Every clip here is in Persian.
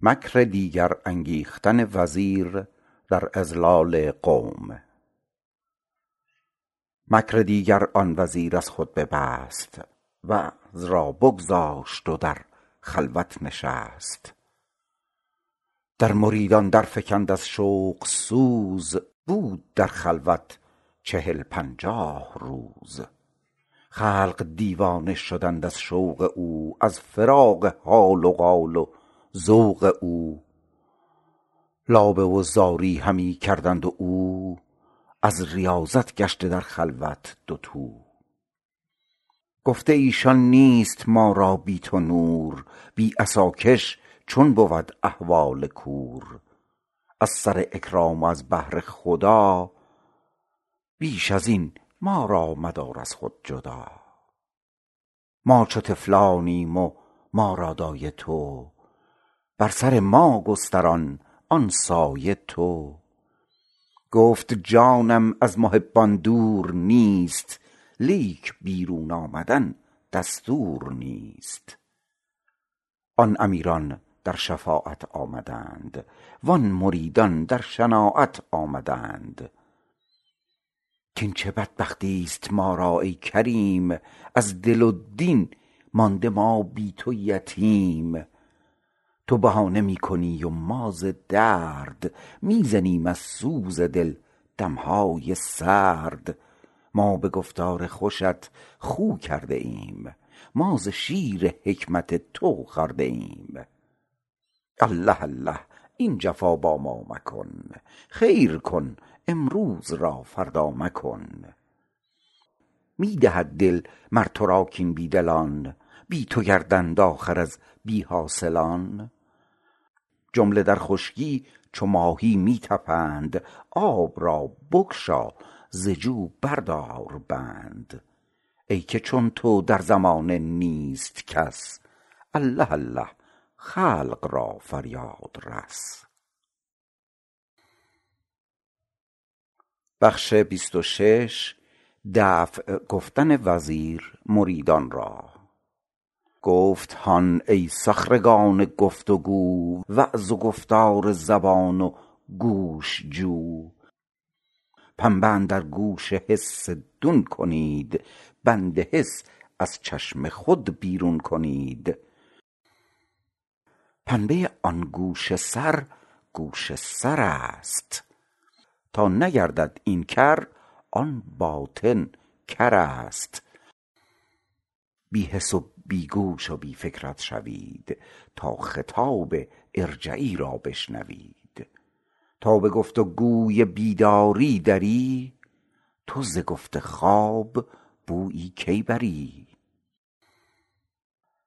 مکر دیگر انگیختن وزیر در اضلال قوم. مکر دیگر آن وزیر از خود ببست وعظ را بگذاشت و در خلوت نشست. در مریدان در فکند از شوق سوز بود در خلوت چهل پنجاه روز. خلق دیوانه شدند از شوق او از فراق حال و قال و ذوق او. لابه و زاری همی کردند و او از ریاضت گشته در خلوت دوتو گفته ایشان نیست ما را بی تو نور بی عصاکش چون بود احوال کور. از سر اکرام و از بهر خدا بیش ازین ما را مدار از خود جدا. ما چو طفلانیم و ما را دایه تو. بر سر ما گستران آن سایه تو. گفت جانم از محبان دور نیست لیک بیرون آمدن دستور نیست. آن امیران در شفاعت آمدند وان مریدان در شناعت آمدند. کین چه بدبختیست ما را ای کریم؟ از دل و دین مانده ما بی تو یتیم. تو بهانه می کنی و ما ز درد می زنیم از سوز دل دمهای سرد. ما به گفتار خوشت خو کرده ایم ما ز شیر حکمت تو خورده ایم. الله الله این جفا با ما مکن خیر کن امروز را فردا مکن. می دهد دل مر ترا کین بی دلان بی تو گردند آخر از بی حاصلان. جمله در خشکی چو ماهی می طپند آب را بگشا ز جو بردار بند. ای که چون تو در زمانه نیست کس الله الله خلق را فریاد رس. دفع گفتن وزیر مریدان را. گفت هان ای سخرگان گفت و گو وعظ و گفتار زبان و گوش جو. پنبه اندر گوش حس دون کنید بند حس از چشم خود بیرون کنید. پنبه آن گوش سر گوش سرست تا نگردد این کر آن باطن کرست بی حس و بی گوش و بی فکرت شوید تا خطاب ارجعی را بشنوید. تا به گفت و گوی بیداری دری تو ز گفت خواب بویی کی بری.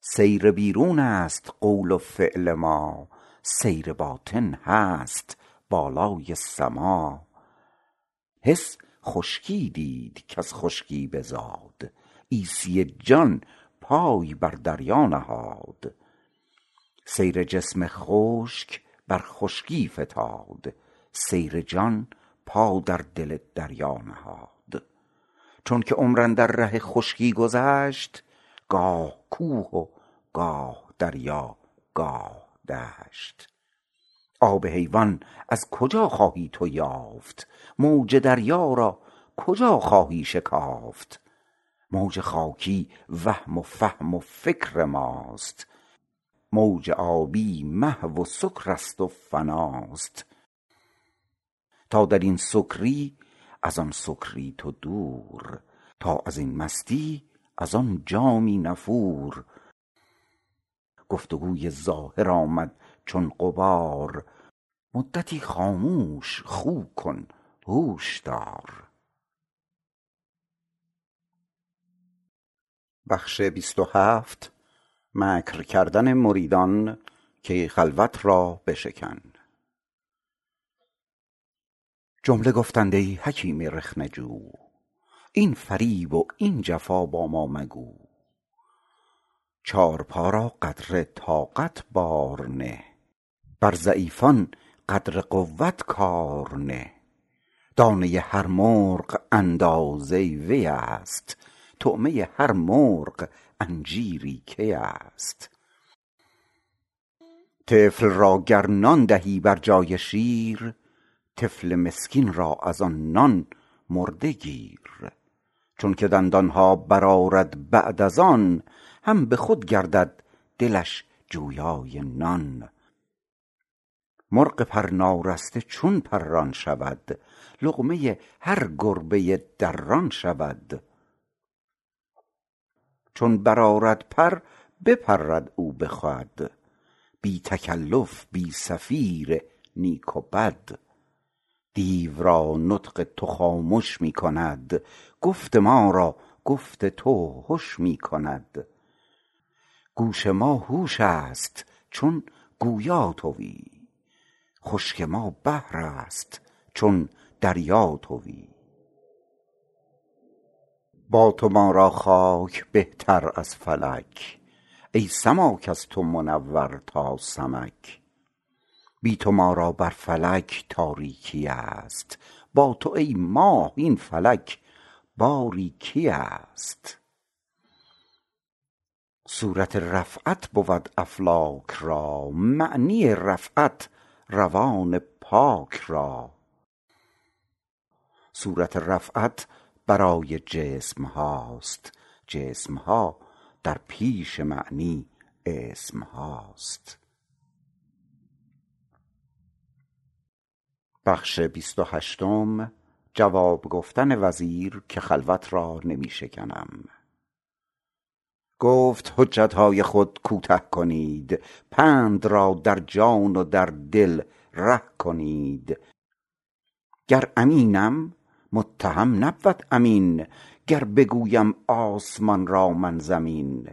سیر بیرونست قول و فعل ما سیر باطن هست بالای سما. حس خشکی دید کز خشکی بزاد. عیسی جان پای بر دریا نهاد. سیر جسم خشک بر خشکی فتاد. سیر جان پا در دل دریا نهاد. چونک عمر اندر ره خشکی گذشت گاه کوه و گاه دریا گاه دشت. آب حیوان از کجا خواهی تو یافت؟ موج دریا را کجا خواهی شکافت؟ موج خاکی وهم و فهم و فکر ماست. موج آبی محو و سکرست و فناست. تا درین سکری از آن سکری تو دور. تا ازین مستی از آن جامی نفور. گفت و گوی ظاهر آمد چون غبار. مدتی خاموش خو کن هوش دار. مکر کردن مریدان که خلوت را بشکن. جمله گفتند ای حکیم رخنه جو این فریب و این جفا با ما مگو. چارپا را قدر طاقت بار نه. بر ضعیفان قدر قوت کار نه. دانه هر مرغ اندازه وی است. طعمه هر مرغ انجیری کی است. طفل را گر نان دهی بر جای شیر طفل مسکین را از آن نان مرده گیر. چونک دندان ها برآرد بعد از آن هم به خود گردد دلش جویای نان. مرغ پر نارسته چون پران شود لقمه هر گربه دران شود. چون برآرد پر بپرد او به خود. بی تکلف بی صفیر نیک و بد. دیو را نطق تو خامش می کند گفت ما را گفت تو هش می کند گوش ما هوش است چون گویا توی. خشک ما بحر است چون دریا توی. با تو ما را خاک بهتر از فلک ای سماک از تو منور تا سمک. بی تو ما را بر فلک تاریکی است با تو ای ماه این فلک باریکی است؟ صورت رفعت بود افلاک را معنی رفعت روان پاک را. صورت رفعت برای جسم هاست جسم ها در پیش معنی اسم هاست. جواب گفتن وزیر که خلوت را نمی شکنم گفت حجت های خود کوته کنید پند را در جان و در دل ره کنید. گر امینم متهم نبود امین گر بگویم آسمان را من زمین.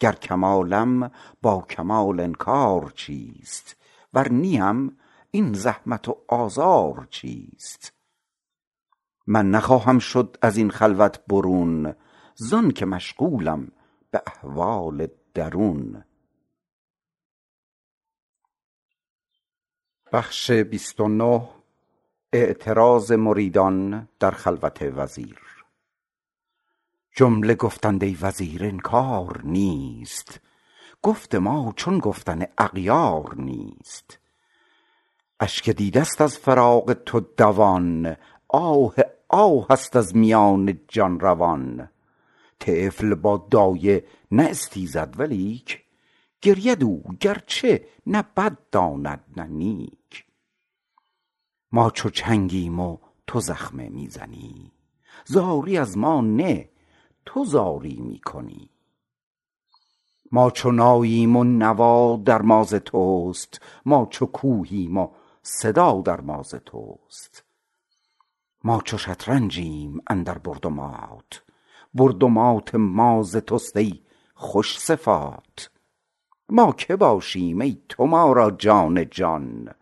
گر کمالم با کمال انکار چیست ور نیم این زحمت و آزار چیست. من نخواهم شد از این خلوت برون زانک مشغولم به احوال درون. اعتراض مریدان در خلوت وزیر. جمله گفتند ای وزیر انکار نیست. گفت ما چون گفتن اغیار نیست. اشک دیده ست از فراق تو دوان آه آه است از میان جان روان. طفل با دایه نه استیزد ولیک گرید او گرچه نه بد داند نه نیک. ما چو چنگیم و تو زخمه می زنی زاری از ما نه تو زاری می کنی ما چو ناییم و نوا در ما ز توست ما چو کوهیم و صدا در ما ز توست. ما چو شطرنجیم اندر برد و مات برد و مات ما ز توست خوش صفات. ما که باشیم ای تو ما را جان جان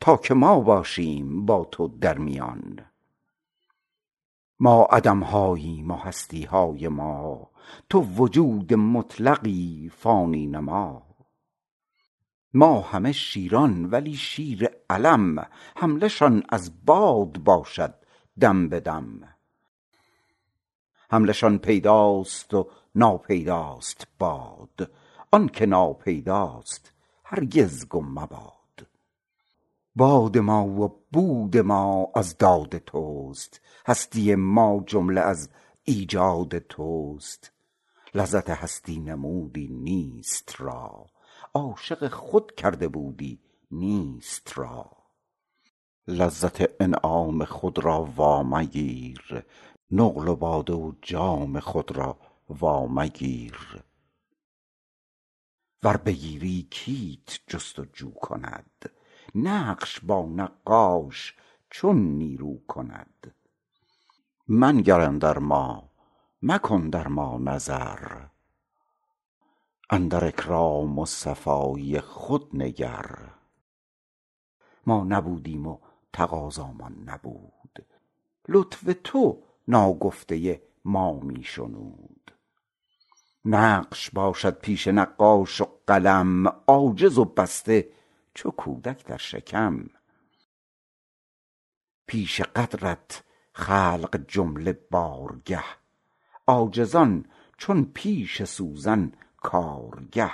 تا که ما باشیم با تو در میان. ما عدم هاییم و هستی های ما تو وجود مطلقی فانی نما. ما همه شیران ولی شیر علم حمله شان از باد باشد دم به دم. حمله شان پیداست و ناپیداست باد. آنک ناپیداست هرگز گم مباد. باد ما و بود ما از داد توست هستی ما جمله از ایجاد توست. لذت هستی نمودی نیست را عاشق خود کرده بودی نیست را. لذت انعام خود را وا مگیر نقل و باده و جام خود را وا مگیر ور بگیری کیت جست و جو کند نقش با نقاش چون نیرو کند. منگر اندر ما مکن در ما نظر. اندر اکرام و صفایی خود نگر. ما نبودیم و تقاضامان نبود. لطف تو ناگفته ما می شنود. نقش باشد پیش نقاش و قلم عاجز و بسته چو کودک در شکم. پیش قدرت خلق جمله بارگه عاجزان چون پیش سوزن کارگه.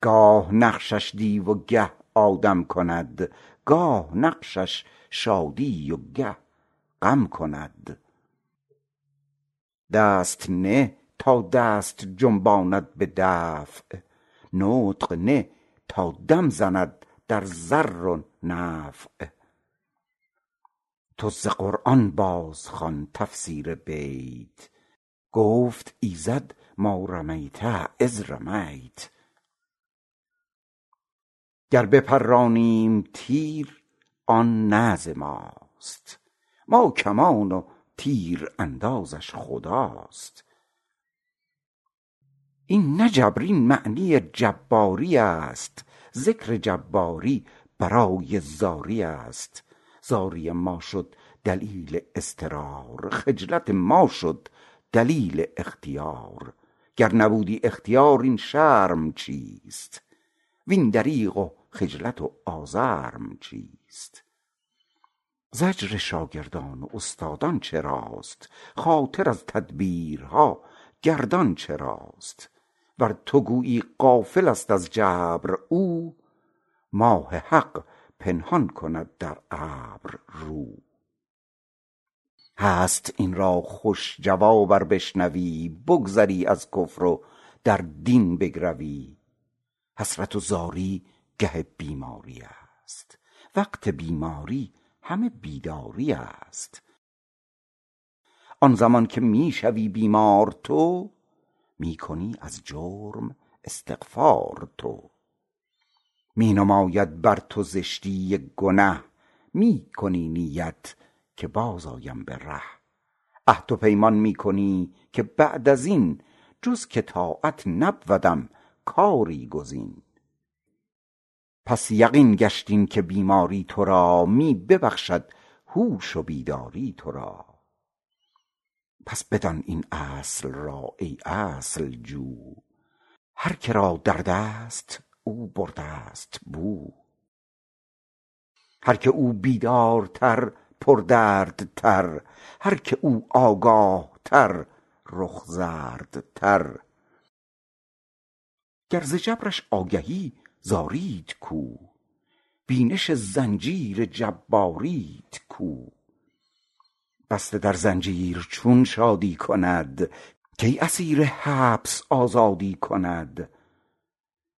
گاه نقشش دیو و گه آدم کند گاه نقشش شادی و گه. غم کند. دست نه تا دست جنباند به دفع. نطق نه تا دم زند در ضر و نفع. تو ز قرآن باز خوان تفسیر بیت. گفت ایزد ما رمیت اذ رمیت گر بپرانیم تیر آن نه ز ماست. ما کمان و تیر اندازش خداست. این نه جبر این معنی جباری است ذکر جباری برای زاری است. زاری ما شد دلیل اضطرار خجلت ما شد دلیل اختیار. گر نبودی اختیار این شرم چیست؟ وین دریغ و خجلت و آزرم چیست؟ زجر شاگردان و استادان چراست؟ خاطر از تدبیرها گردان چراست؟ ور تو گویی غافل است از جبر او ماه حق پنهان کند در ابر رو. هست این را خوش جواب ار بشنوی بگذری از کفر و در دین بگروی. حسرت و زاری گه بیماری است. وقت بیماری همه بیداری است. آن زمان که می شوی بیمار تو می کنی از جرم استغفار تو. می نماید بر تو زشتی گنه می کنی نیت که باز آیم به ره. عهد و پیمان می کنی که بعد از این جز که طاعت نبودم کاری گزین. پس یقین گشت این که بیماری تو را می ببخشد هوش و بیداری تو را پس بدان این اصل را ای اصل جو هر که را درد است او برده است بو. هر که او بیدارتر پردردتر هر که او آگاه تر رخ زردتر گر ز جبرش آگهی زارید کو. بینش زنجیر جباریت کو. بسته در زنجیر چون شادی کند کی اسیر حبس آزادی کند.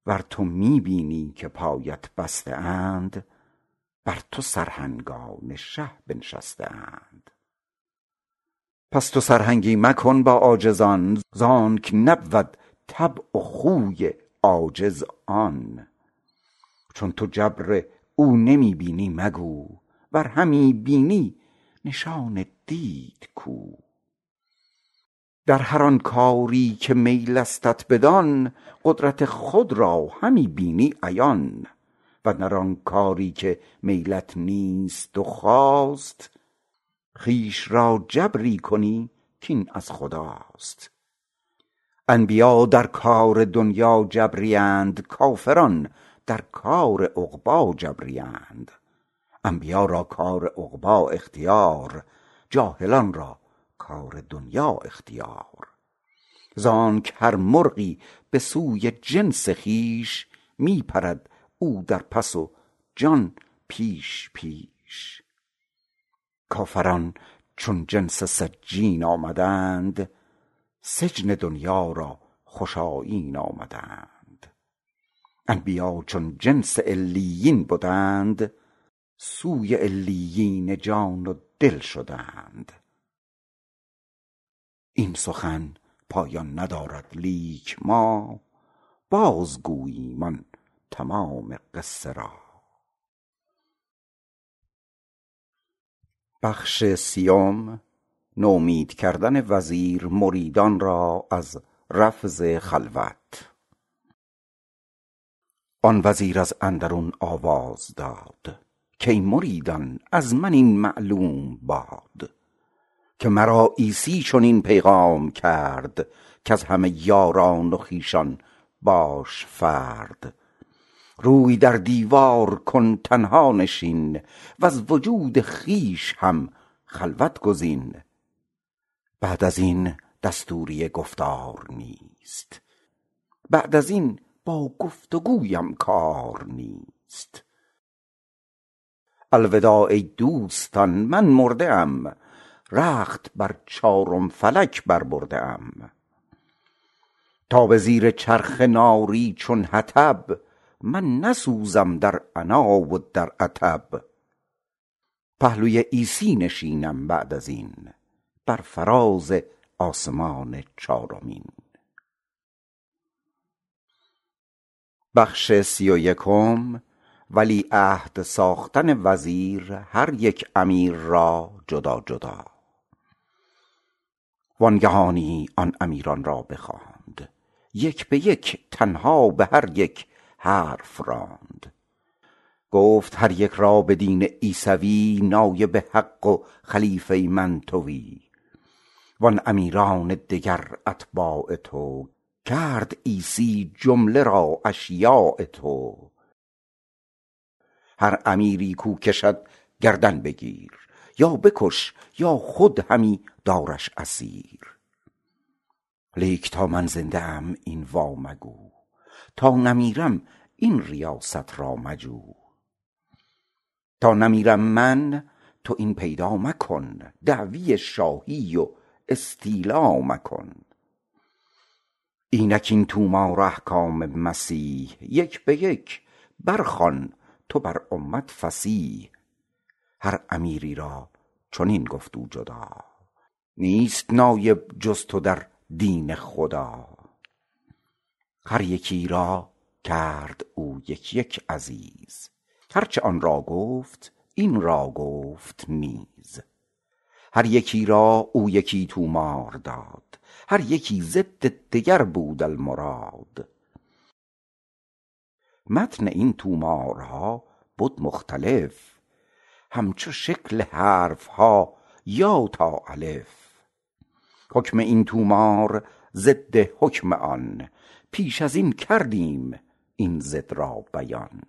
ور تو می بینی که پایت بسته اند بر تو سرهنگان شه بنشسته اند. پس تو سرهنگی مکن با عاجزان زانک نبود طبع و خوی عاجز آن. چون تو جبر او نمی بینی مگو ور همی بینی نشان دید کو. در هر آن کاری که میلستت بدان قدرت خود را همی بینی عیان. و در آن کاری که میلت نیست و خواست خویش را جبری کنی کین از خداست. انبیا در کار دنیا جبری اند کافران در کار عقبی جبری اند انبیا را کار عقبی اختیار جاهلان را کار دنیا اختیار. زانک هر مرغی به سوی جنس خویش می پرد او در پس و جان پیش پیش. کافران چون جنس سجین آمدند سجن دنیا را خوش آیین آمدند. انبیا چون جنس علیین بدند سوی علیین جان و دل شدند. این سخن پایان ندارد لیک ما باز گوییم آن تمام قصه را. نومید کردن وزیر مریدان را از رفض خلوت. آن وزیر از اندرون آواز داد کای مریدان از من این معلوم باد که مرا عیسی چنین پیغام کرد کز همه یاران و خویشان باش فرد. روی در دیوار کن تنها نشین وز وجود خویش هم خلوت گزین. بعد از این دستوری گفتار نیست. بعد از این با گفت و گویم کار نیست. الوداع ای دوستان من مرده ام رخت بر چارم فلک بربرده ام تا به زیر چرخ ناری چون حطب من نسوزم در عنا و در عطب. پهلوی عیسی نشینم بعد از این بر فراز آسمان چارمین. ولیعهد ساختن وزیر هر یک امیر را جدا جدا. وانگهانی آن امیران را بخواند یک به یک تنها به هر یک حرف راند. گفت هر یک را به دین عیسوی نایب حق و خلیفه من توی وان امیران دگر اتباع تو کرد عیسی جمله را اشیاء تو. هر امیری کو کشد گردن بگیر یا بکش یا خود همی دارش اسیر. لیک تا من زنده ام این وا مگو تا نمیرم این ریاست را مجو. تا نمیرم من تو این پیدا مکن دعوی شاهی و استیلا مکن. اینک این طومار احکام مسیح یک به یک برخوان تو بر امت فصیح. هر امیری را چنین گفت او جدا نیست نایب جز تو در دین خدا. هر یکی را کرد او یک یک عزیز هرچه آن را گفت این را گفت نیز. هر یکی را او یکی طومار داد هر یکی ضد دگر بود المراد. متن این طومارها بد مختلف همچو شکل حرفها یا تا الف. حکم این طومار ضد حکم آن پیش ازین کردیم این ضد را بیان.